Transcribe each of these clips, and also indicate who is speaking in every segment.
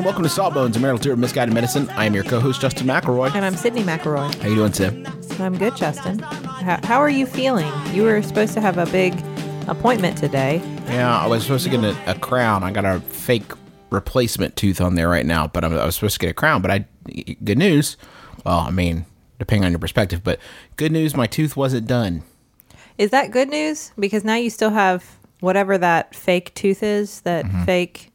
Speaker 1: And
Speaker 2: welcome to Sawbones, a marital tour of misguided medicine. I am your co-host, Justin McElroy.
Speaker 3: And I'm Sydnee McElroy.
Speaker 2: How you doing, Sim?
Speaker 3: I'm good, Justin. How, how are you feeling? You were supposed to have a big appointment today.
Speaker 2: Yeah, I was supposed to get a, a crown. I got a fake replacement tooth on there right now, but I'm, I was supposed to get a crown. But I, good news. Well, I mean, depending on your perspective, but good news, my tooth wasn't done.
Speaker 3: Is that good news? Because now you still have whatever that fake tooth is. That mm-hmm. fake.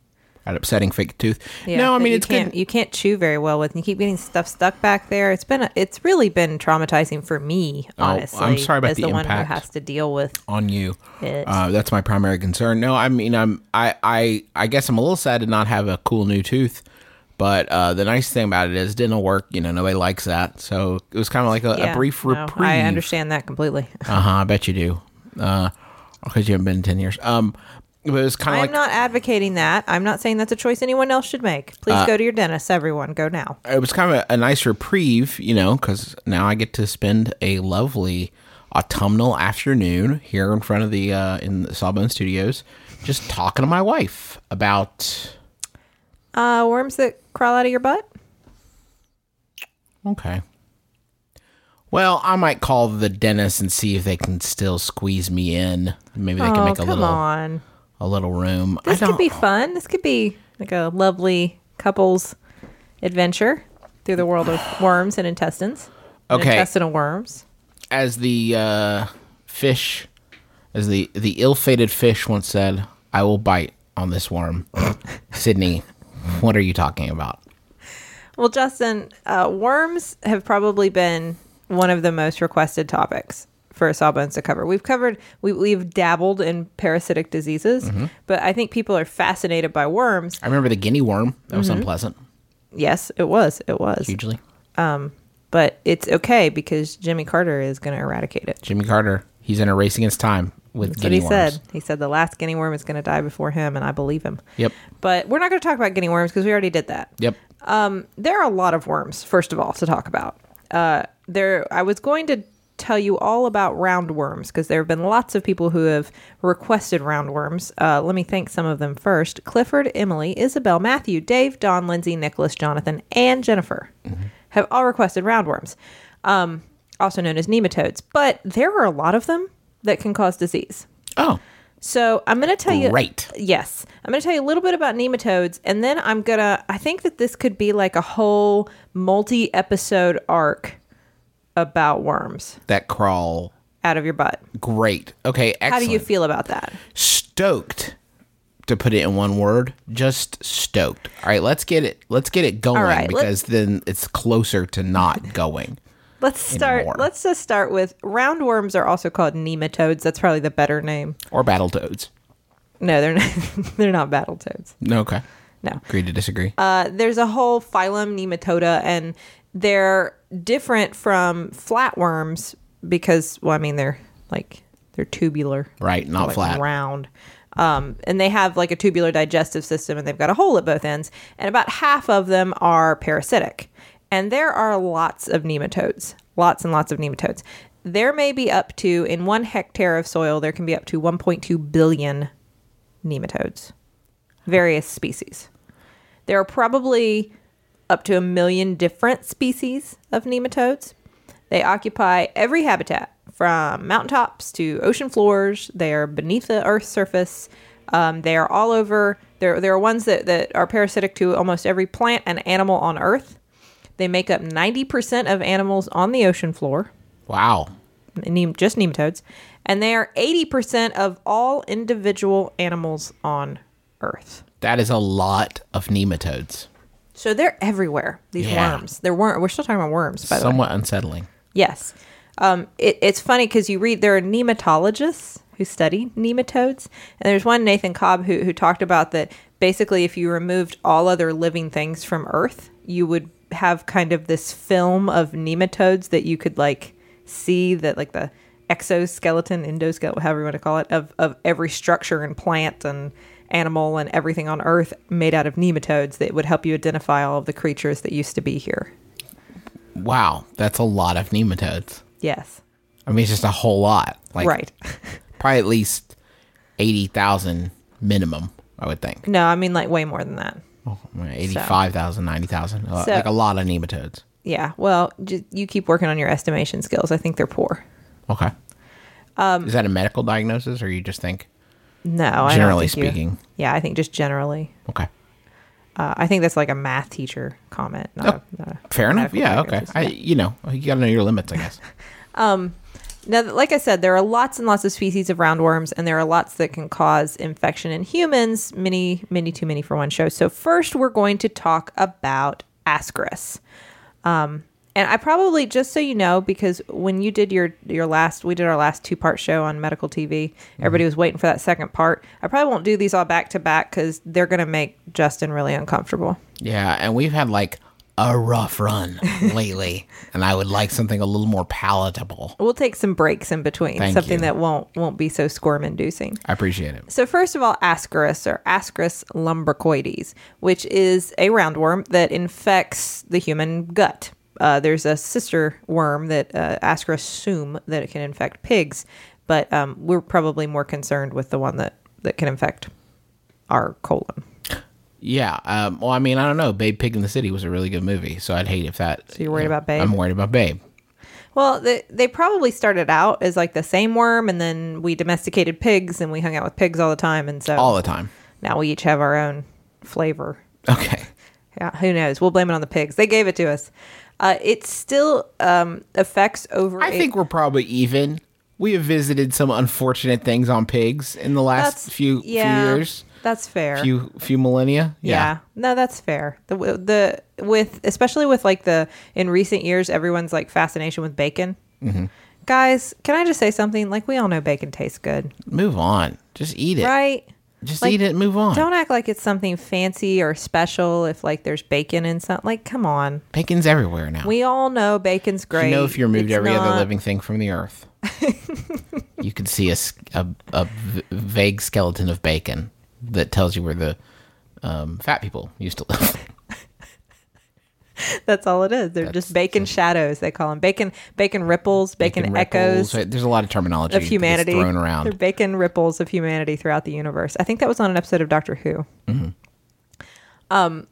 Speaker 2: That upsetting fake tooth.
Speaker 3: Yeah,
Speaker 2: no, I mean it's
Speaker 3: can't,
Speaker 2: good.
Speaker 3: You can't chew very well with. And you keep getting stuff stuck back there. It's been. A, it's really been traumatizing for me.
Speaker 2: Oh, I'm sorry about
Speaker 3: as
Speaker 2: the
Speaker 3: the, one who has to deal with
Speaker 2: on you. Uh, that's my primary concern. No, I mean, I'm, I, I, I guess I'm a little sad to not have a cool new tooth. But uh, the nice thing about it is, it didn't work. You know, nobody likes that. So it was kind of like a, a
Speaker 3: Yeah,
Speaker 2: brief
Speaker 3: no,
Speaker 2: reprieve.
Speaker 3: I understand that completely.
Speaker 2: Uh huh. I bet you do. Uh, because you haven't been in ten years. Um, but kind of
Speaker 3: I'm
Speaker 2: like
Speaker 3: not advocating that. I'm not saying that's a choice anyone else should make. Please
Speaker 2: Uh,
Speaker 3: go to your dentist, everyone. Go now.
Speaker 2: it was kind of a, a nice reprieve, you know, because now I get to spend a lovely autumnal afternoon here in front of the uh, in the Sawbone Studios, just talking to my wife about.
Speaker 3: Uh, worms that crawl out of your butt.
Speaker 2: Okay. Well, I might call the dentist and see if they can still squeeze me in. Maybe they can
Speaker 3: oh,
Speaker 2: make a
Speaker 3: come
Speaker 2: little
Speaker 3: on.
Speaker 2: A little room.
Speaker 3: This could be fun. This could be like a lovely couples adventure through the world of worms and intestines. and
Speaker 2: Okay.
Speaker 3: Intestinal worms.
Speaker 2: as the uh, fish, as the the ill-fated fish once said, "I will bite on this worm." Sydnee, what are you talking about?
Speaker 3: Well, Justin, uh, worms have probably been one of the most requested topics for Sawbones to cover. We've covered, we, we've dabbled in parasitic diseases,
Speaker 2: Mm-hmm.
Speaker 3: but I think people are fascinated by worms.
Speaker 2: I remember the guinea worm. That
Speaker 3: Mm-hmm.
Speaker 2: was unpleasant,
Speaker 3: Yes, it was. It was.
Speaker 2: hugely.
Speaker 3: But it's okay because Jimmy Carter is going to eradicate it.
Speaker 2: Jimmy Carter, he's in a race against time with
Speaker 3: That's what he
Speaker 2: worms.
Speaker 3: said. He said the last guinea worm is going to die before him, and I believe him.
Speaker 2: Yep,
Speaker 3: But we're not going to talk about guinea worms because we already did that.
Speaker 2: yep.
Speaker 3: There are a lot of worms, first of all, to talk about. Uh, there, I was going to tell you all about roundworms because there have been lots of people who have requested roundworms. Uh, let me thank some of them first: Clifford, Emily, Isabel, Matthew, Dave, Don, Lindsay, Nicholas, Jonathan, and Jennifer have all requested roundworms, um, also known as nematodes. But there are a lot of them that can cause disease.
Speaker 2: Oh,
Speaker 3: So I'm going to tell you.
Speaker 2: Right.
Speaker 3: Yes, I'm going to tell you a little bit about nematodes, and then I'm gonna. I think that this could be like a whole multi-episode arc about worms
Speaker 2: that crawl.
Speaker 3: out of your butt.
Speaker 2: Great. Okay, excellent.
Speaker 3: How do you feel about that?
Speaker 2: Stoked. To put it in one word, just stoked. All right, let's get it. Let's get it going
Speaker 3: right,
Speaker 2: because then it's closer to not going.
Speaker 3: Let's start.
Speaker 2: Anymore.
Speaker 3: Let's just start with roundworms are also called nematodes. That's probably the better name.
Speaker 2: Or battle toads.
Speaker 3: No, they're not. they're not battletoads.
Speaker 2: No, okay.
Speaker 3: No.
Speaker 2: Agree to disagree.
Speaker 3: Uh, there's a whole phylum Nematoda, and they're different from flatworms because, well, I mean, they're like they're tubular,
Speaker 2: right, not
Speaker 3: like
Speaker 2: flat.
Speaker 3: round. Um, and they have like a tubular digestive system, and they've got a hole at both ends. And about half of them are parasitic, and there are lots of nematodes, lots and lots of nematodes. There may be up to in one hectare of soil, there can be up to 1.2 billion nematodes, various species. There are probably up to a million different species of nematodes. They occupy every habitat from mountaintops to ocean floors. They are beneath the Earth's surface. Um, they are all over. There, there are ones that, that are parasitic to almost every plant and animal on Earth. They make up 90% of animals on the ocean floor,
Speaker 2: Wow.
Speaker 3: just nematodes, and they are 80% of all individual animals on Earth.
Speaker 2: That is a lot of nematodes.
Speaker 3: So they're everywhere. These
Speaker 2: Yeah.
Speaker 3: worms. They're wor- We're still talking about worms, by the way.
Speaker 2: Somewhat unsettling.
Speaker 3: Yes. Um, it, it's funny because you read there are nematologists who study nematodes, and there's one Nathan Cobb who who talked about that. Basically, if you removed all other living things from Earth, you would have kind of this film of nematodes that you could like see that like the exoskeleton, endoskeleton, however you want to call it, of of every structure and plant and animal and everything on Earth made out of nematodes that would help you identify all of the creatures that used to be here.
Speaker 2: Wow. That's a lot of nematodes.
Speaker 3: Yes.
Speaker 2: I mean, it's just a whole lot. Like,
Speaker 3: right.
Speaker 2: Probably at least 80,000 minimum, I would think.
Speaker 3: No, I mean like way more than that.
Speaker 2: Oh, 85,000, 90,000. Uh,
Speaker 3: So-
Speaker 2: like a lot of nematodes.
Speaker 3: Yeah. Well, you keep working on your estimation skills. I think they're poor.
Speaker 2: Okay.
Speaker 3: Um,
Speaker 2: is that a medical diagnosis or you just think?
Speaker 3: No, I
Speaker 2: Generally
Speaker 3: think you-
Speaker 2: speaking.
Speaker 3: yeah, I think just generally.
Speaker 2: Okay.
Speaker 3: Uh, I think that's like a math teacher comment. Not a, not a
Speaker 2: Fair enough. Yeah. Okay.
Speaker 3: diagnosis.
Speaker 2: I, you know, you got to know your limits, I guess.
Speaker 3: um, Now, like I said, there are lots and lots of species of roundworms, and there are lots that can cause infection in humans. Many, many, too many for one show. So first, we're going to talk about Ascaris. Um, and I probably just so you know, because when you did your your last, we did our last two part show on medical TV. Everybody mm-hmm. was waiting for that second part. I probably won't do these all back to back because they're going to make Justin really uncomfortable.
Speaker 2: Yeah. And we've had like a rough run lately. And I would like something a little more palatable.
Speaker 3: We'll take some breaks in between,
Speaker 2: Thank
Speaker 3: something
Speaker 2: you.
Speaker 3: that won't won't be so squirm inducing.
Speaker 2: I appreciate it.
Speaker 3: So first of all, Ascaris or Ascaris lumbricoides, which is a roundworm that infects the human gut. Uh, there's a sister worm that uh, Ascaris suum that it can infect pigs, but um, we're probably more concerned with the one that that can infect our colon.
Speaker 2: Yeah. Um, well, I mean, I don't know. Babe Pig in the City was a really good movie. So I'd hate if that. So
Speaker 3: you're worried about Babe?
Speaker 2: I'm worried about Babe.
Speaker 3: Well, they, they probably started out as like the same worm, and then we domesticated pigs, and we hung out with pigs all the time, and so
Speaker 2: All the time.
Speaker 3: now we each have our own flavor.
Speaker 2: Okay.
Speaker 3: Yeah, who knows? We'll blame it on the pigs. They gave it to us. Uh, it still um, affects over.
Speaker 2: I
Speaker 3: a-
Speaker 2: think we're probably even. We have visited some unfortunate things on pigs in the last
Speaker 3: that's
Speaker 2: few
Speaker 3: yeah,
Speaker 2: few years,
Speaker 3: That's fair.
Speaker 2: few few millennia.
Speaker 3: yeah. no, that's fair. The the with especially with like the in recent years, everyone's like fascination with bacon.
Speaker 2: Mm-hmm.
Speaker 3: Guys, can I just say something? Like we all know bacon tastes good,
Speaker 2: Move on. Just eat it.
Speaker 3: right?
Speaker 2: Just
Speaker 3: Like,
Speaker 2: eat it and move on.
Speaker 3: Don't act like it's something fancy or special if like there's bacon in something. Like, come on.
Speaker 2: Bacon's everywhere now.
Speaker 3: We all know bacon's great.
Speaker 2: you know, if you removed
Speaker 3: It's
Speaker 2: every other living thing from the earth, you could see a, a- a v- vague skeleton of bacon that tells you where the um, fat people used to live.
Speaker 3: That's all it is. They're just bacon shadows. They call them bacon, bacon ripples, bacon, echoes
Speaker 2: ripples. There's a lot of terminology
Speaker 3: of humanity
Speaker 2: thrown around.
Speaker 3: They're bacon ripples of humanity throughout the universe. I think that was on an episode of Doctor Who.
Speaker 2: Mm-hmm.
Speaker 3: Um,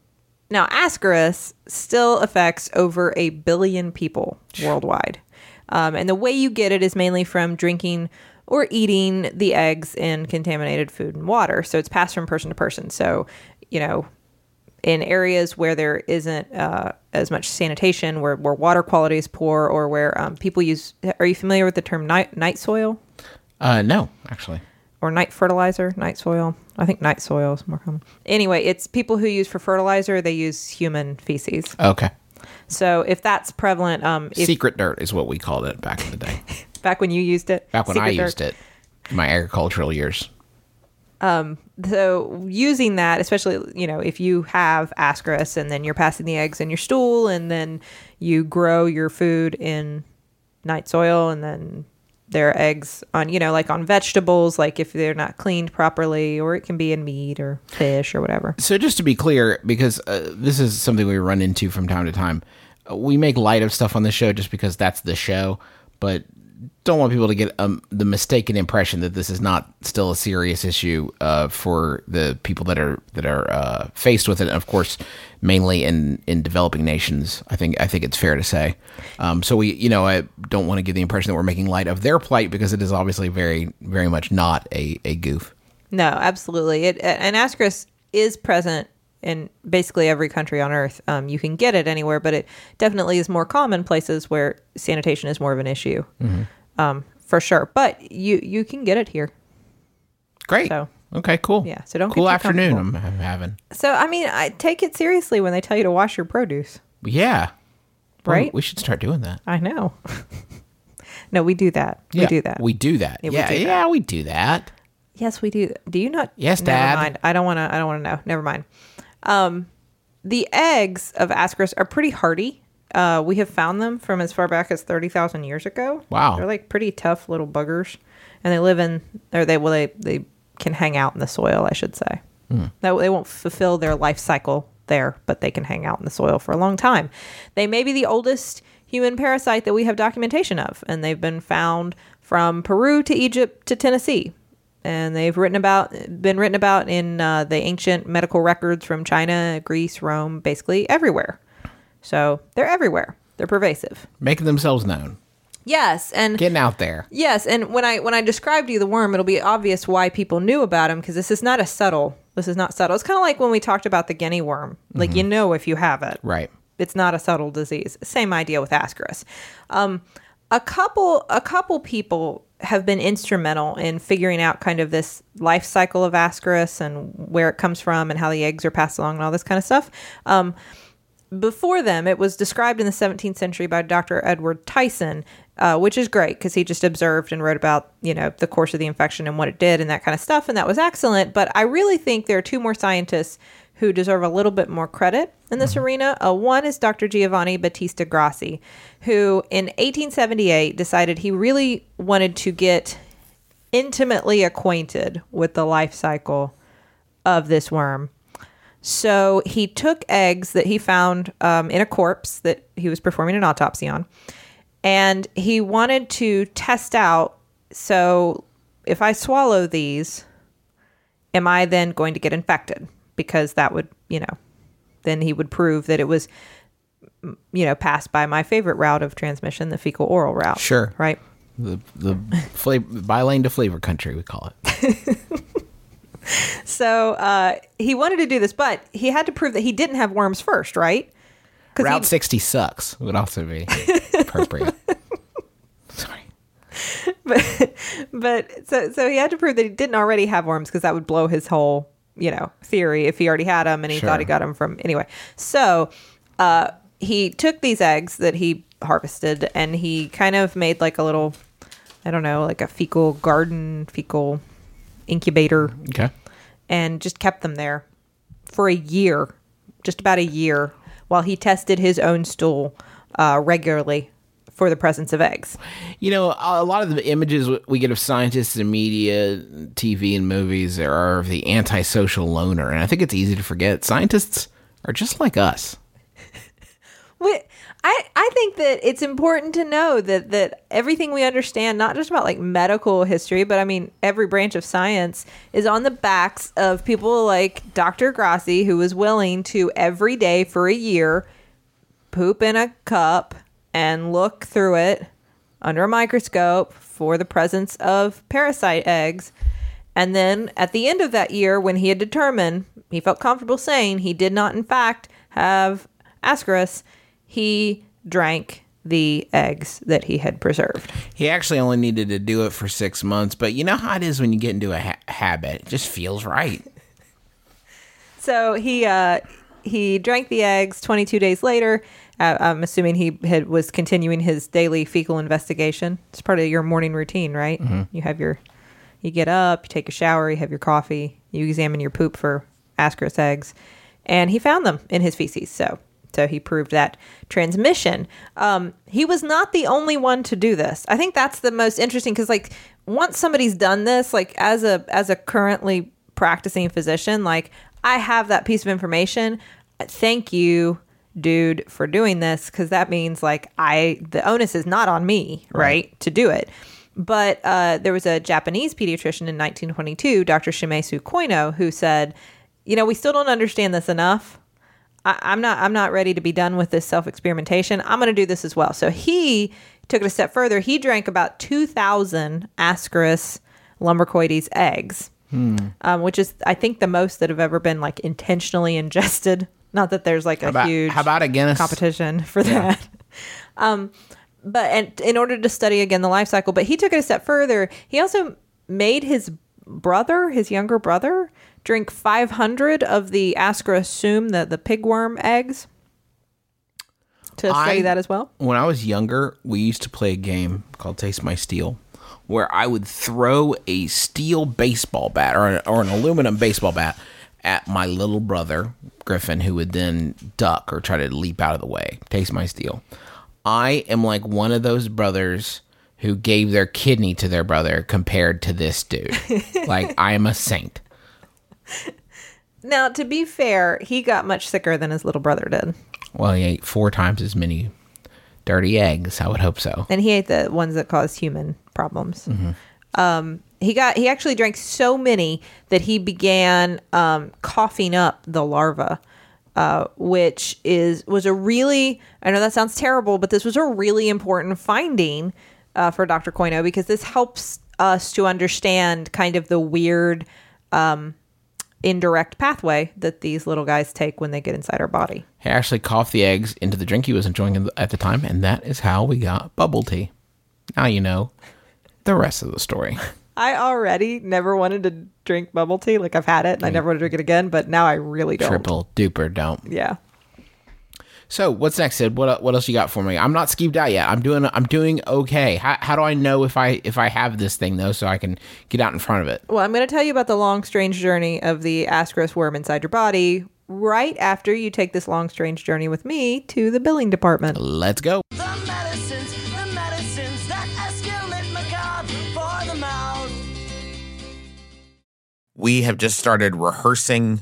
Speaker 3: now Ascaris still affects over a billion people worldwide, um, and the way you get it is mainly from drinking or eating the eggs in contaminated food and water. So it's passed from person to person. So you know in areas where there isn't uh, as much sanitation, where, where water quality is poor, or where um, people use. Are you familiar with the term night, night soil
Speaker 2: Uh, no, actually.
Speaker 3: or night fertilizer? Night soil. I think night soil is more common. Anyway, it's people who use for fertilizer. They use human feces.
Speaker 2: Okay.
Speaker 3: So if that's prevalent, um, if,
Speaker 2: Secret dirt is what we called it back in the day.
Speaker 3: back when you used it,
Speaker 2: Back when I
Speaker 3: dirt.
Speaker 2: used it, in my agricultural years.
Speaker 3: So using that, especially you know if you have ascaris and then you're passing the eggs in your stool and then you grow your food in night soil and then there are eggs on you know like on vegetables like if they're not cleaned properly or it can be in meat or fish or whatever.
Speaker 2: So just to be clear, because uh, this is something we run into from time to time, we make light of stuff on the show just because that's the show. But don't want people to get um, the mistaken impression that this is not still a serious issue uh, for the people that are that are uh, faced with it. And of course, mainly in in developing nations. I think I think it's fair to say. Um, so we, you know, I don't want to give the impression that we're making light of their plight because it is obviously very very much not a a goof.
Speaker 3: No, absolutely. It and ascaris is present in basically every country on Earth. Um, you can get it anywhere, but it definitely is more common places where sanitation is more of an issue, um, for sure. But you you can get it here.
Speaker 2: Great.
Speaker 3: So-
Speaker 2: okay, cool.
Speaker 3: Yeah, so don't
Speaker 2: cool afternoon. I'm, I'm having.
Speaker 3: So I mean, I take it seriously when they tell you to wash your produce.
Speaker 2: Yeah. Well,
Speaker 3: Right?
Speaker 2: we should start doing that.
Speaker 3: I know. no, we do that.
Speaker 2: Yeah,
Speaker 3: we do that.
Speaker 2: We do that.
Speaker 3: Yeah, we
Speaker 2: Yeah,
Speaker 3: do that.
Speaker 2: we do that.
Speaker 3: Yes, we do. Do you not?
Speaker 2: Yes,
Speaker 3: Never
Speaker 2: Dad.
Speaker 3: mind. I don't want to. I don't want to know. Never mind. Um, the eggs of ascaris are pretty hardy. Uh, we have found them from as far back as thirty thousand years ago.
Speaker 2: Wow.
Speaker 3: they're like pretty tough little buggers, and they live in or they well they they can hang out in the soil. I should say.
Speaker 2: Hmm.
Speaker 3: That they won't fulfill their life cycle there, but they can hang out in the soil for a long time. They may be the oldest human parasite that we have documentation of, and they've been found from Peru to Egypt to Tennessee. And they've written about, been written about in uh, the ancient medical records from China, Greece, Rome, basically everywhere. So they're everywhere. They're pervasive.
Speaker 2: Making themselves known.
Speaker 3: Yes, and
Speaker 2: Getting out there.
Speaker 3: Yes, and when I when I describe to you the worm, it'll be obvious why people knew about him because this is not a subtle. This is not subtle. It's kind of like when we talked about the guinea worm. Like you know if you have it,
Speaker 2: Right.
Speaker 3: it's not a subtle disease. Same idea with ascaris. Um, a couple a couple people have been instrumental in figuring out kind of this life cycle of ascaris and where it comes from and how the eggs are passed along and all this kind of stuff. Um, before them, it was described in the 17th century by Dr. Edward Tyson, uh, which is great because he just observed and wrote about, you know, the course of the infection and what it did and that kind of stuff. And that was excellent. But I really think there are two more scientists who deserve a little bit more credit in this arena. Uh, one is Dr. Giovanni Battista Grassi, who in 1878 decided he really wanted to get intimately acquainted with the life cycle of this worm. So he took eggs that he found um, in a corpse that he was performing an autopsy on, and he wanted to test out. So if I swallow these, am I then going to get infected? Because that would, you know, then he would prove that it was, you know, passed by my favorite route of transmission, the fecal oral route.
Speaker 2: Sure.
Speaker 3: Right.
Speaker 2: The the flavor by lane to flavor country we call it.
Speaker 3: So uh, he wanted to do this, but he had to prove that he didn't have worms first, right? Because
Speaker 2: Route sixty sucks would also be appropriate. Sorry.
Speaker 3: but but so so he had to prove that he didn't already have worms because that would blow his whole you know theory if he already had them and he thought he got them from anyway. So uh, he took these eggs that he harvested and he kind of made like a little I don't know like a fecal garden fecal incubator
Speaker 2: Okay.
Speaker 3: and just kept them there for a year, just about a year, while he tested his own stool uh, regularly for the presence of eggs.
Speaker 2: You know, a lot of the images we get of scientists in media, TV, and movies are of the antisocial loner, and I think it's easy to forget scientists are just like us.
Speaker 3: Wait, I, I think that it's important to know that, that everything we understand, not just about like medical history, but I mean every branch of science, is on the backs of people like Dr. Grassi, who was willing to every day for a year poop in a cup and look through it under a microscope for the presence of parasite eggs. And then at the end of that year, when he had determined, he felt comfortable saying he did not, in fact, have ascaris, he drank the eggs that he had preserved.
Speaker 2: He actually only needed to do it for six months, but you know how it is when you get into a ha- habit; it just feels right.
Speaker 3: So he uh, he drank the eggs. Twenty two days later, uh, I'm assuming he had was continuing his daily fecal investigation. It's part of your morning routine, right? You have your you get up, you take a shower, you have your coffee, you examine your poop for ascaris eggs, and he found them in his feces. So so he proved that transmission. Um, he was not the only one to do this. I think that's the most interesting because like once somebody's done this, like as a as a currently practicing physician, like I have that piece of information. Thank you. dude for doing this because that means like I the onus is not on me, right, to do it. But uh, there was a Japanese pediatrician in 1922, Dr. Shimesu Koino, who said, "You know, we still don't understand this enough. I, I'm not. I'm not ready to be done with this self experimentation. I'm going to do this as well." So he took it a step further. He drank about 2,000 Ascaris lumbricoides eggs, um, which is, I think, the most that have ever been like intentionally ingested. Not that there's like a
Speaker 2: How about,
Speaker 3: huge
Speaker 2: how about a Guinness?
Speaker 3: competition for that. Um, but and in order to study again the life cycle, but he took it a step further. He also made his brother, his younger brother, drink 500 of the Ascaris suum, the the pigworm eggs, to study
Speaker 2: I-
Speaker 3: that as well.
Speaker 2: when I was younger, we used to play a game called Taste My Steel, where I would throw a steel baseball bat or an, or an aluminum baseball bat at my little brother Griffin, who would then duck or try to leap out of the way. Taste My Steel. I am like one of those brothers who gave their kidney to their brother compared to this dude. like I am a saint.
Speaker 3: Now, to be fair, he got much sicker than his little brother did,
Speaker 2: Well, he ate four times as many dirty eggs. I would hope so.
Speaker 3: and he ate the ones that caused human problems. Um, he got he actually drank so many that he began um, coughing up the larva, uh, which is was a really I know that sounds terrible, but this was a really important finding uh, for Dr. Koino because this helps us to understand kind of the weird um, indirect pathway that these little guys take when they get inside our body.
Speaker 2: He actually coughed the eggs into the drink he was enjoying at the time, and that is how we got bubble tea. Now you know the rest of the story.
Speaker 3: I already never wanted to drink bubble tea. Like I've had it and I never want to drink it again, but now I really don't.
Speaker 2: Triple duper don't.
Speaker 3: Yeah.
Speaker 2: So what's next, Sid? What what else you got for me? I'm not skeeved out yet. I'm doing I'm doing okay. How, how do I know if I if I have this thing though, so I can get out in front of it?
Speaker 3: Well, I'm going to tell you about the long, strange journey of the Ascaris worm inside your body right after you take this long, strange journey with me to the billing department.
Speaker 2: Let's go.
Speaker 1: The medicines, the medicines that escalate macabre for the mouth.
Speaker 4: we have just started rehearsing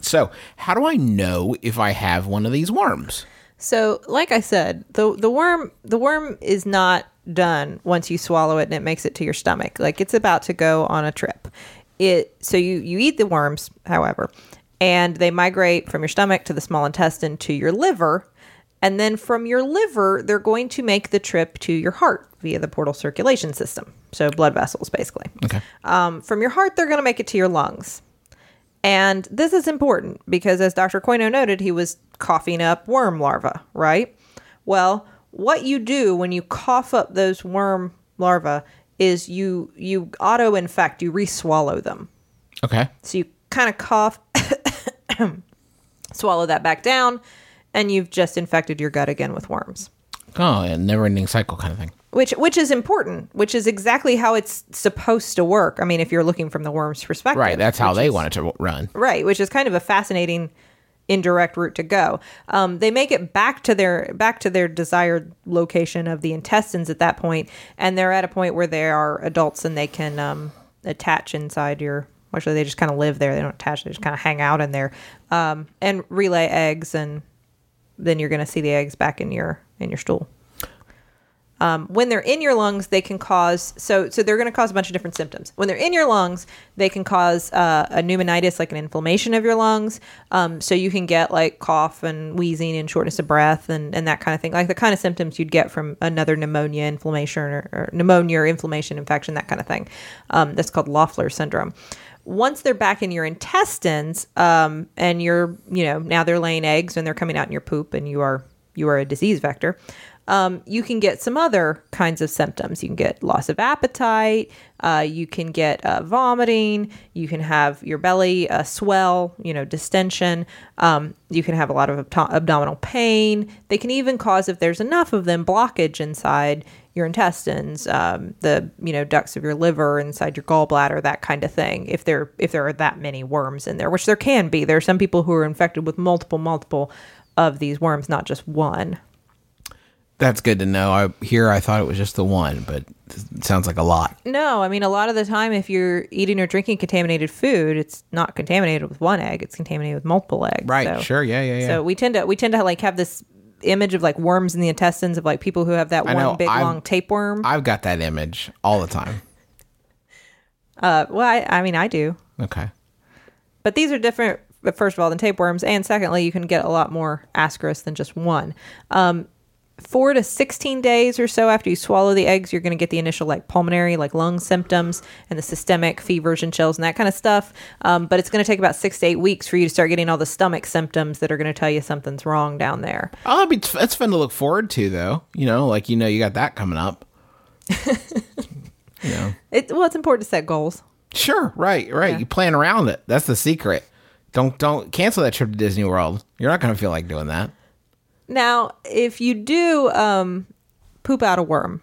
Speaker 2: So, how do I know if I have one of these worms?
Speaker 3: So, like I said, the the worm the worm is not done once you swallow it and it makes it to your stomach. Like it's about to go on a trip. It so you you eat the worms, however, and they migrate from your stomach to the small intestine to your liver, and then from your liver they're going to make the trip to your heart via the portal circulation system. So blood vessels basically.
Speaker 2: Okay.
Speaker 3: Um, from your heart they're going to make it to your lungs. And this is important because, as Dr. Koino noted, he was coughing up worm larvae, right? Well, what you do when you cough up those worm larvae is you you auto infect, you re-swallow them.
Speaker 2: Okay.
Speaker 3: So you kind of cough, swallow that back down, and you've just infected your gut again with worms.
Speaker 2: Oh, a never ending cycle kind of thing.
Speaker 3: Which which is important, which is exactly how it's supposed to work. I mean, if you're looking from the worm's perspective.
Speaker 2: Right. That's how they
Speaker 3: is-
Speaker 2: want it to run.
Speaker 3: Right, which is kind of a fascinating indirect route to go. Um, they make it back to their back to their desired location of the intestines at that point, and they're at a point where they are adults and they can um, attach inside your. Actually, they just kind of live there. They don't attach. They just kind of hang out in there um, and relay eggs, and then you're going to see the eggs back in your in your stool. Um, when they're in your lungs, they can cause so so they're going to cause a bunch of different symptoms. When they're in your lungs, they can cause uh, a pneumonitis, like an inflammation of your lungs. Um, so you can get like cough and wheezing and shortness of breath and, and that kind of thing, like the kind of symptoms you'd get from another pneumonia, inflammation, or, or pneumonia or inflammation, infection, that kind of thing. Um, that's called Loeffler syndrome. Once they're back in your intestines, um, and you're you know now they're laying eggs and they're coming out in your poop, and you are you are a disease vector um, you can get some other kinds of symptoms. You can get loss of appetite. Uh, you can get uh, vomiting. You can have your belly uh, swell, you know, distension. Um, you can have a lot of abdo- abdominal pain. They can even cause, if there's enough of them, blockage inside your intestines, um, the you know ducts of your liver, inside your gallbladder, that kind of thing. If there if there are that many worms in there, which there can be, there are some people who are infected with multiple multiple of these worms, not just one.
Speaker 2: That's good to know. I here I thought it was just the one, but it sounds like a lot.
Speaker 3: No, I mean a lot of the time, if you're eating or drinking contaminated food, it's not contaminated with one egg; it's contaminated with multiple eggs.
Speaker 2: Right.
Speaker 3: So-
Speaker 2: Sure. Yeah. Yeah. Yeah.
Speaker 3: So we tend to we tend to like have this image of like worms in the intestines of like people who have that
Speaker 2: I know,
Speaker 3: one big
Speaker 2: I'm-
Speaker 3: long tapeworm.
Speaker 2: I've got that image all the time.
Speaker 3: Uh, well, I, I mean I do,
Speaker 2: Okay.
Speaker 3: but these are different. but First of all, than tapeworms, and secondly, you can get a lot more ascaris than just one. Um, four to 16 days or so after you swallow the eggs, you're going to get the initial like pulmonary, like lung symptoms and the systemic fevers and chills and that kind of stuff. Um, but it's going to take about six to eight weeks for you to start getting all the stomach symptoms that are going to tell you something's wrong down there.
Speaker 2: Oh, be, it's fun to look forward to, though. You know, like you know, you got that coming up. you know.
Speaker 3: It, well, it's important to set goals.
Speaker 2: Sure. Right. Right. You plan around it. That's the secret. Don't don't cancel that trip to Disney World. You're not going to feel like doing that.
Speaker 3: Now, if you do um, poop out a worm,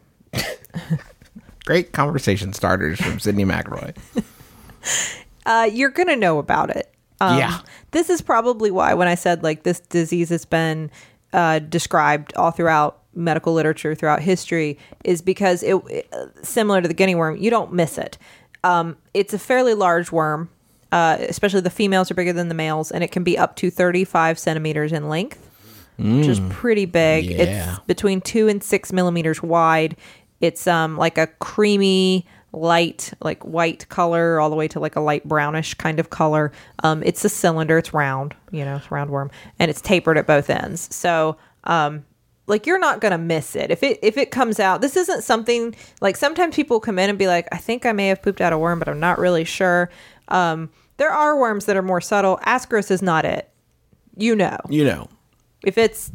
Speaker 2: Great conversation starters from Sydnee McRoy.
Speaker 3: uh, you're going to know about it. Um,
Speaker 2: Yeah.
Speaker 3: This is probably why when I said like this disease has been uh, described all throughout medical literature, throughout history, is because it, it- similar to the guinea worm, you don't miss it. Um, it's a fairly large worm, uh, especially the females are bigger than the males, and it can be up to 35 centimeters in length, which is pretty big.
Speaker 2: yeah.
Speaker 3: It's between two and six millimeters wide. It's um like a creamy light like white color all the way to like a light brownish kind of color. Um it's a cylinder. It's round you know it's a round worm. And it's tapered at both ends. So um like you're not gonna miss it. If it if it comes out this isn't something like sometimes people come in and be like i think i may have pooped out a worm but i'm not really sure. Um there are worms that are more subtle. Ascaris is not it. You know.
Speaker 2: You know.
Speaker 3: If it's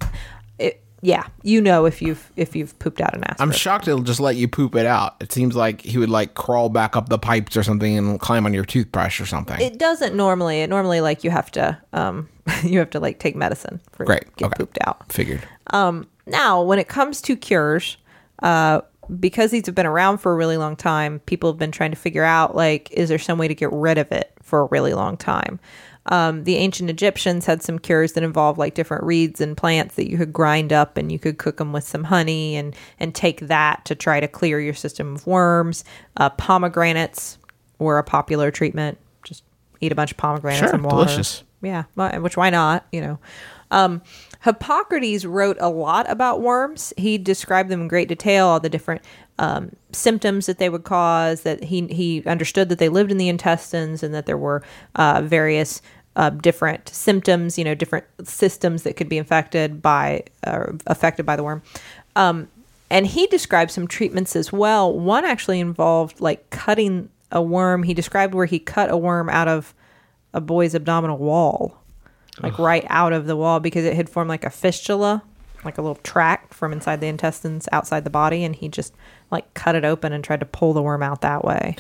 Speaker 3: it, yeah, you know if you've if you've pooped out an ass.
Speaker 2: I'm shocked it'll just let you poop it out. It seems like he would like crawl back up the pipes or something and climb on your toothbrush or something.
Speaker 3: It doesn't normally. It normally like you have to um you have to like take medicine for
Speaker 2: Great,
Speaker 3: get
Speaker 2: okay.
Speaker 3: pooped out.
Speaker 2: Figured.
Speaker 3: Um Now, when it comes to cures, uh, because these have been around for a really long time, people have been trying to figure out like, is there some way to get rid of it for a really long time? Um, the ancient Egyptians had some cures that involved like different reeds and plants that you could grind up and you could cook them with some honey and and take that to try to clear your system of worms. Uh, pomegranates were a popular treatment. Just eat a bunch of pomegranates
Speaker 2: Sure,
Speaker 3: and water.
Speaker 2: delicious.
Speaker 3: Yeah, which why not? You know, um, Hippocrates wrote a lot about worms. He described them in great detail, all the different um, symptoms that they would cause. That he he understood that they lived in the intestines and that there were uh, various uh, different symptoms. You know, different systems that could be infected by or affected by the worm. Um, and he described some treatments as well. One actually involved like cutting a worm. He described where he cut a worm out of a boy's abdominal wall, like right out of the wall because it had formed like a fistula, like a little tract from inside the intestines outside the body, and he just like cut it open and tried to pull the worm out that way.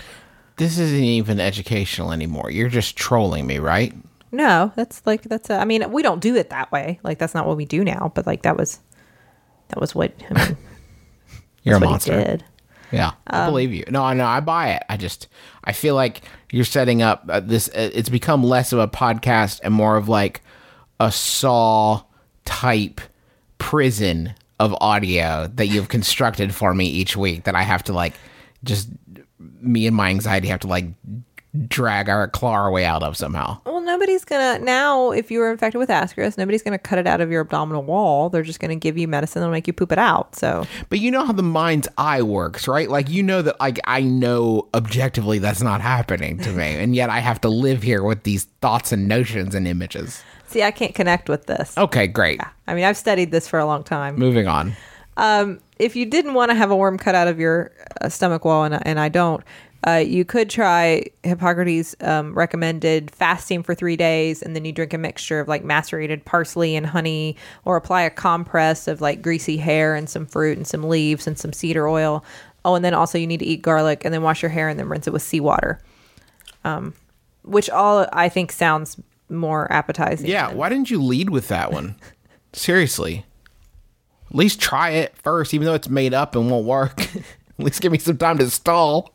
Speaker 2: This isn't even educational anymore. You're just trolling me, right?
Speaker 3: No, that's like that's a, I mean, we don't do it that way. Like that's not what we do now, but like that was that was what I mean,
Speaker 2: You're a monster. Yeah, I believe you. No, I know. I buy it. I just I feel like you're setting up uh, this. Uh, it's become less of a podcast and more of like a saw type prison of audio that you've constructed for me each week. That I have to like just me and my anxiety have to like drag our claw our way out of somehow.
Speaker 3: Well, nobody's gonna now. If you were infected with ascaris, nobody's gonna cut it out of your abdominal wall. They're just gonna give you medicine that'll make you poop it out. So
Speaker 2: But you know how the mind's eye works, right? Like you know that like I know objectively that's not happening to me, and yet I have to live here with these thoughts and notions and images.
Speaker 3: See, I can't connect with this.
Speaker 2: Okay, great.
Speaker 3: I mean, I've studied this for a long time.
Speaker 2: Moving on.
Speaker 3: Um, if you didn't want to have a worm cut out of your uh, stomach wall, and, and I don't, uh, you could try Hippocrates um, recommended fasting for three days, and then you drink a mixture of like macerated parsley and honey, or apply a compress of like greasy hair and some fruit and some leaves and some cedar oil. Oh, and then also you need to eat garlic, and then wash your hair, and then rinse it with seawater. Um, which all I think sounds more appetizing.
Speaker 2: Yeah,
Speaker 3: than-
Speaker 2: why didn't you lead with that one? Seriously. At least try it first, even though it's made up and won't work. At least give me some time to stall.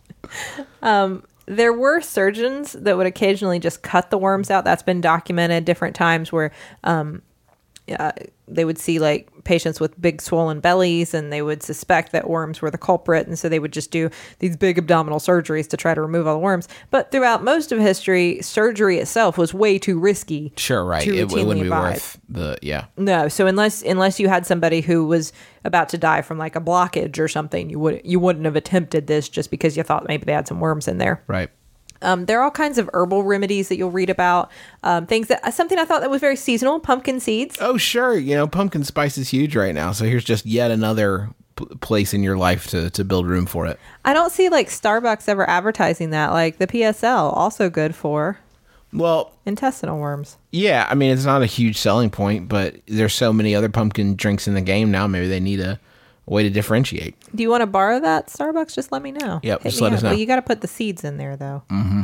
Speaker 3: Um, there were surgeons that would occasionally just cut the worms out. That's been documented different times where um, uh, they would see like patients with big swollen bellies and they would suspect that worms were the culprit. And so they would just do these big abdominal surgeries to try to remove all the worms. But throughout most of history, surgery itself was way too risky.
Speaker 2: Sure, right. It, it wouldn't be worth the yeah.
Speaker 3: No, so unless unless you had somebody who was about to die from like a blockage or something, you would you wouldn't have attempted this just because you thought maybe they had some worms in there.
Speaker 2: Right.
Speaker 3: Um, there are all kinds of herbal remedies that you'll read about. Um, things that something I thought that was very seasonal: pumpkin seeds.
Speaker 2: Oh, sure. You know, pumpkin spice is huge right now. So here's just yet another p- place in your life to, to build room for it.
Speaker 3: I don't see like Starbucks ever advertising that. Like the PSL, also good for
Speaker 2: Well,
Speaker 3: intestinal worms.
Speaker 2: yeah, I mean, it's not a huge selling point, but there's so many other pumpkin drinks in the game now. Maybe they need a, way to differentiate.
Speaker 3: Do you want to borrow that Starbucks? Just let me know.
Speaker 2: Yep,
Speaker 3: Hit
Speaker 2: just let us know.
Speaker 3: Well, you got to put the seeds in there though. Mm-hmm.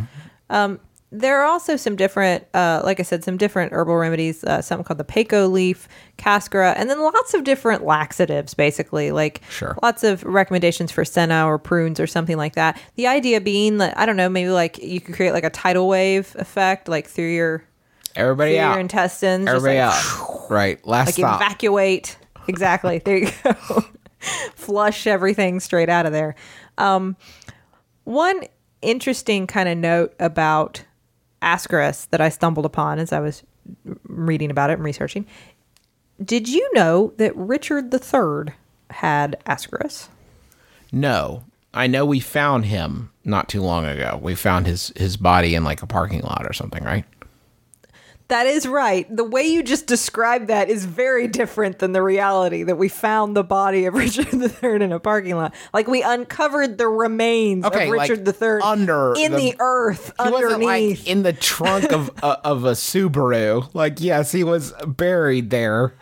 Speaker 3: Um, there are also some different, uh, like I said, some different herbal remedies. Uh, something called the Paco leaf, cascara, and then lots of different laxatives. Basically, like
Speaker 2: Sure.
Speaker 3: lots of recommendations for senna or prunes or something like that. The idea being that I don't know, maybe like you could create like a tidal wave effect, like through your
Speaker 2: Everybody
Speaker 3: through
Speaker 2: out.
Speaker 3: your intestines. just
Speaker 2: Everybody
Speaker 3: like,
Speaker 2: out. Right. Last
Speaker 3: like
Speaker 2: stop.
Speaker 3: evacuate. Exactly. There you go. Flush everything straight out of there. Um, one interesting kind of note about Ascaris that I stumbled upon as I was reading about it and researching. Did you know that Richard III had Ascaris?
Speaker 2: No, I know we found him not too long ago. We found his his body in like a parking lot or something, right?
Speaker 3: That is right. The way you just described that is very different than the reality that we found the body of Richard III in a parking lot. Like we uncovered the remains
Speaker 2: Okay,
Speaker 3: of
Speaker 2: like,
Speaker 3: Richard III
Speaker 2: under
Speaker 3: in the,
Speaker 2: the-
Speaker 3: earth underneath.
Speaker 2: like in the trunk of uh, of a Subaru. Like yes, he was buried there.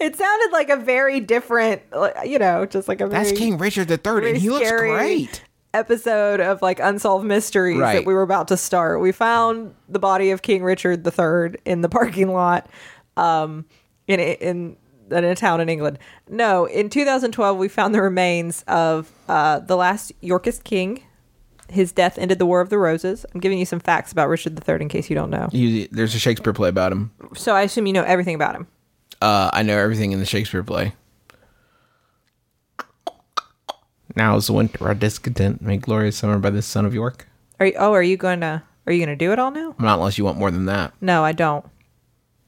Speaker 3: It sounded like a very different, you know, just like a
Speaker 2: That's King Richard III, and he looks great.
Speaker 3: Episode of like unsolved mysteries
Speaker 2: Right.
Speaker 3: that we were about to start. We found the body of King Richard III in the parking lot, um, in in in a town in England. No, in 2012 we found the remains of uh, the last Yorkist king. His death ended the War of the Roses. I'm giving you some facts about Richard III in case you don't know.
Speaker 2: You, there's a Shakespeare play about him.
Speaker 3: So I assume you know everything about him.
Speaker 2: Uh, I know everything in the Shakespeare play. Now is the winter our discontent, made glorious summer by the son of York.
Speaker 3: Are you, oh, are you going to are you going to do it all now?
Speaker 2: Not unless you want more than that.
Speaker 3: No, I don't.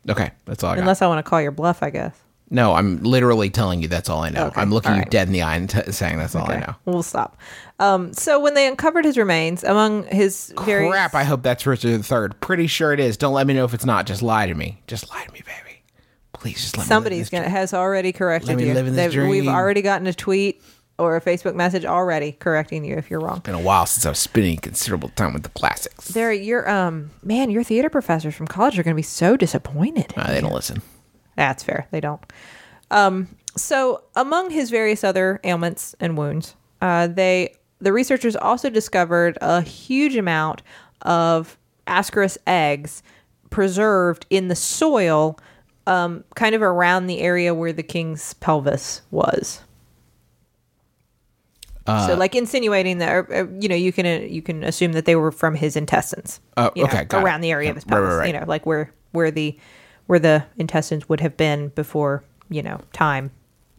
Speaker 2: Okay, that's all I got.
Speaker 3: Unless I want to call your bluff, I guess.
Speaker 2: no, I'm literally telling you that's all I know.
Speaker 3: Okay,
Speaker 2: I'm looking
Speaker 3: all
Speaker 2: you dead in the eye and t- saying that's all I know.
Speaker 3: We'll stop. Um, so when they uncovered his remains, among his very
Speaker 2: Crap, I hope that's Richard III. Pretty sure it is. Don't let me know if it's not. Just lie to me. Just lie to me, baby. Please just let me
Speaker 3: somebody's
Speaker 2: this
Speaker 3: gonna has already corrected
Speaker 2: me
Speaker 3: you.
Speaker 2: live in this
Speaker 3: They've- We've already gotten a tweet or a Facebook message already correcting you if you're wrong.
Speaker 2: Been a while since I've spending considerable time with the classics.
Speaker 3: There, your um man, your theater professors from college are gonna be so disappointed.
Speaker 2: Uh, they don't listen.
Speaker 3: That's fair. They don't. Um, so among his various other ailments and wounds, uh, they the researchers also discovered a huge amount of Ascaris eggs preserved in the soil, um, kind of around the area where the king's pelvis was. So, like insinuating that, or, uh, you know, you can uh, you can assume that they were from his intestines.
Speaker 2: Oh,
Speaker 3: you know,
Speaker 2: okay, got it.
Speaker 3: around the area of his
Speaker 2: Yeah, right,
Speaker 3: pelvis.
Speaker 2: right, right.
Speaker 3: You know, like where where the where the intestines would have been before you know time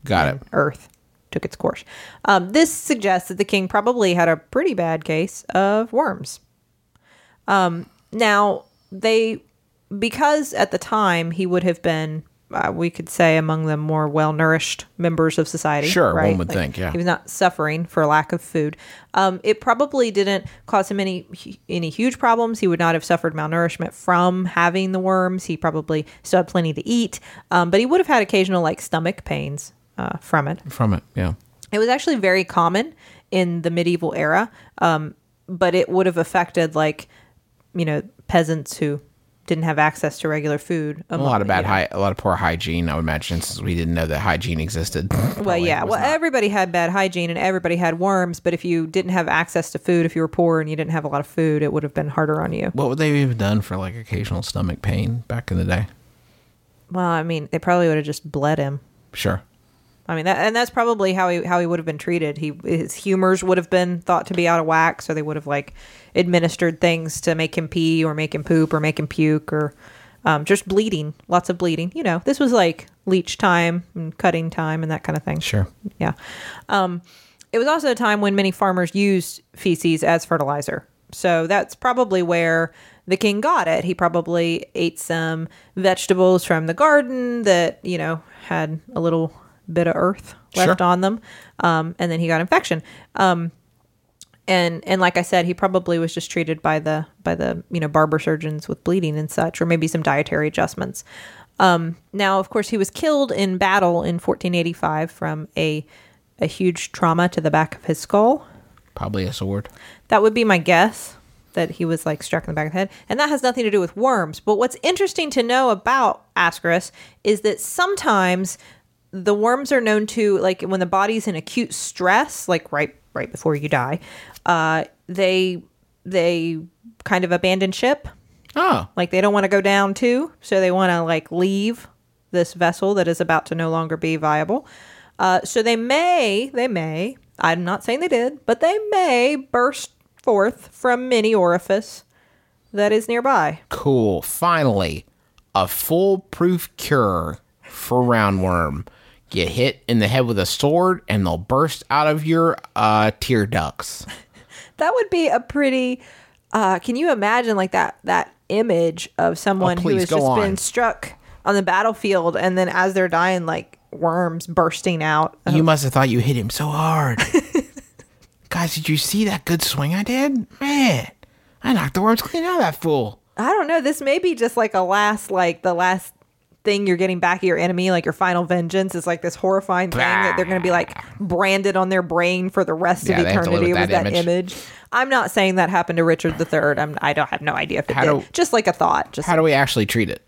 Speaker 2: Got it.
Speaker 3: Earth took its course. Um, this suggests that the king probably had a pretty bad case of worms. Um, now they, because at the time he would have been, uh, we could say, among the more well-nourished members of society.
Speaker 2: Sure, one
Speaker 3: right?
Speaker 2: would think, yeah.
Speaker 3: he was not suffering for lack of food. Um, it probably didn't cause him any any huge problems. He would not have suffered malnourishment from having the worms. He probably still had plenty to eat, um, but he would have had occasional like stomach pains uh, from it.
Speaker 2: From it, yeah.
Speaker 3: It was actually very common in the medieval era, um, but it would have affected like you know peasants who didn't have access to regular food.
Speaker 2: A lot of bad, hy- a lot of poor hygiene. I would imagine since we didn't know that hygiene existed.
Speaker 3: Well, yeah. Well,
Speaker 2: not.
Speaker 3: everybody had bad hygiene and everybody had worms, but if you didn't have access to food, if you were poor and you didn't have a lot of food, it would have been harder on you.
Speaker 2: what would they have done for like occasional stomach pain back in the day?
Speaker 3: Well, I mean, they probably would have just bled him.
Speaker 2: Sure.
Speaker 3: I mean, that, and that's probably how he how he would have been treated. He his humors would have been thought to be out of whack, so they would have like administered things to make him pee or make him poop or make him puke or um, just bleeding, lots of bleeding. You know, this was like leech time and cutting time and that kind of thing.
Speaker 2: Sure.
Speaker 3: Yeah. Um, it was also a time when many farmers used feces as fertilizer. So that's probably where the king got it. He probably ate some vegetables from the garden that, you know, had a little bit of earth left
Speaker 2: Sure.
Speaker 3: on them. Um, and then he got infection. Um, and and like I said, he probably was just treated by the by the you know barber surgeons with bleeding and such, or maybe some dietary adjustments. Um, now, of course, he was killed in battle in 1485 from a a huge trauma to the back of his skull.
Speaker 2: Probably a sword.
Speaker 3: That would be my guess that he was like struck in the back of the head. And that has nothing to do with worms. But what's interesting to know about Ascaris is that sometimes the worms are known to like when the body's in acute stress, like right right before you die, uh, they they kind of abandon ship.
Speaker 2: Oh,
Speaker 3: Like they don't want to go down too, so they want to like leave this vessel that is about to no longer be viable. Uh, so they may, they may, I'm not saying they did, but they may burst forth from any orifice that is nearby.
Speaker 2: cool. Finally, a foolproof cure for roundworm. Get hit in the head with a sword and they'll burst out of your uh, tear ducts.
Speaker 3: That would be a pretty. Uh, can you imagine like that that image of someone who has just
Speaker 2: on.
Speaker 3: been struck on the battlefield, and then as they're dying, like worms bursting out.
Speaker 2: You must have thought you hit him so hard. Guys, did you see that good swing I did? Man, I knocked the worms clean out of that fool.
Speaker 3: I don't know. This may be just like a last, like the last thing you're getting back at your enemy, like your final vengeance is like this horrifying thing that they're going to be like branded on their brain for the rest
Speaker 2: Yeah,
Speaker 3: of
Speaker 2: they have to live
Speaker 3: eternity
Speaker 2: with
Speaker 3: with
Speaker 2: that
Speaker 3: that
Speaker 2: image.
Speaker 3: image. I'm not saying that happened to Richard III. I'm, I don't have no idea if it
Speaker 2: How
Speaker 3: did.
Speaker 2: do-
Speaker 3: just like a thought. Just
Speaker 2: How do we actually treat it?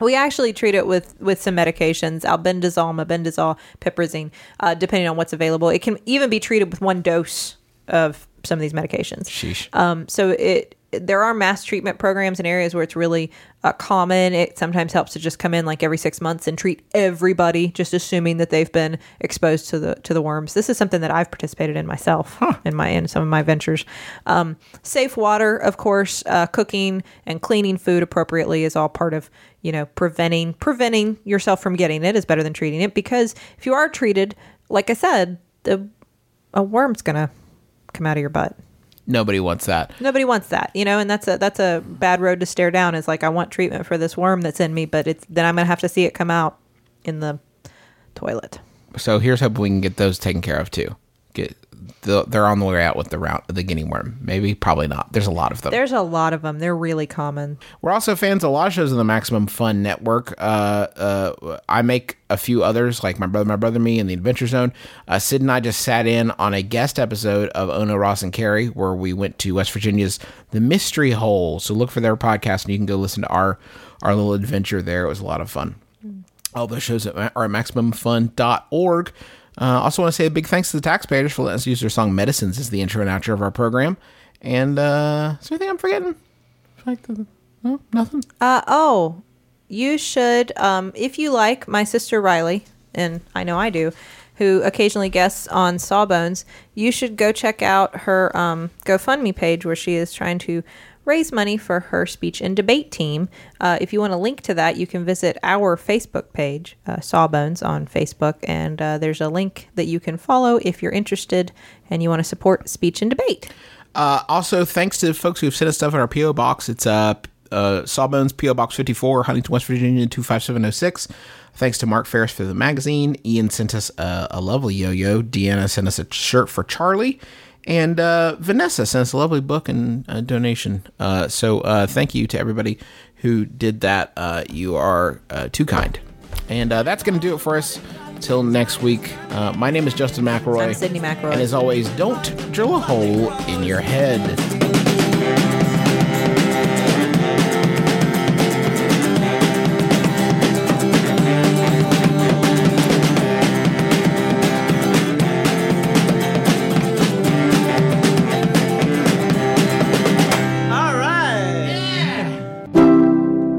Speaker 3: We actually treat it with with some medications, albendazole, mebendazole, piperazine, uh, depending on what's available. It can even be treated with one dose of some of these medications.
Speaker 2: Sheesh.
Speaker 3: Um, so it there are mass treatment programs in areas where it's really uh, common. It sometimes helps to just come in like every six months and treat everybody, just assuming that they've been exposed to the to the worms. This is something that I've participated in myself in my in some of my ventures. Um, safe water, of course, uh, cooking and cleaning food appropriately is all part of you know preventing preventing yourself from getting it is better than treating it because if you are treated, like I said, the a worm's gonna come out of your butt.
Speaker 2: Nobody wants that.
Speaker 3: Nobody wants that, you know, and that's a that's a bad road to stare down. Is like I want treatment for this worm that's in me, but it's then I'm gonna have to see it come out in the toilet.
Speaker 2: So here's hoping we can get those taken care of too. Get the, they're on the way out with the round the guinea worm. Maybe, probably not. There's a lot of them.
Speaker 3: There's a lot of them. They're really common.
Speaker 2: We're also fans of a lot of shows on the Maximum Fun Network. Uh, uh, I make a few others, like My Brother, My Brother, Me, and The Adventure Zone. Uh, Sid and I just sat in on a guest episode of Ono, Ross, and Carrie, where we went to West Virginia's The Mystery Hole. So look for their podcast, and you can go listen to our our little adventure there. It was a lot of fun. All those shows are at MaximumFun.org. Uh, also, want to say a big thanks to the taxpayers for letting us use their song "Medicines" as the intro and outro of our program. And uh, is there anything I'm forgetting? Like no, nothing.
Speaker 3: Uh, oh, you should, um, if you like my sister Riley, and I know I do, who occasionally guests on Sawbones, you should go check out her um, GoFundMe page where she is trying to raise money for her speech and debate team. Uh, if you want a link to that, you can visit our Facebook page, uh, Sawbones on Facebook, and uh, there's a link that you can follow if you're interested and you want to support speech and debate.
Speaker 2: Uh, also, thanks to folks who've sent us stuff in our PO box. It's uh, uh, Sawbones PO Box 54, Huntington, West Virginia 25706. Thanks to Mark Ferris for the magazine. Ian sent us a, a lovely yo-yo. Deanna sent us a shirt for Charlie. And uh, Vanessa sent us a lovely book and a donation. Uh, so uh, thank you to everybody who did that. Uh, you are uh, too kind. And uh, that's going to do it for us. Till next week. Uh, my name is Justin McElroy.
Speaker 3: I'm Sydnee McElroy.
Speaker 2: And as always, don't drill a hole in your head.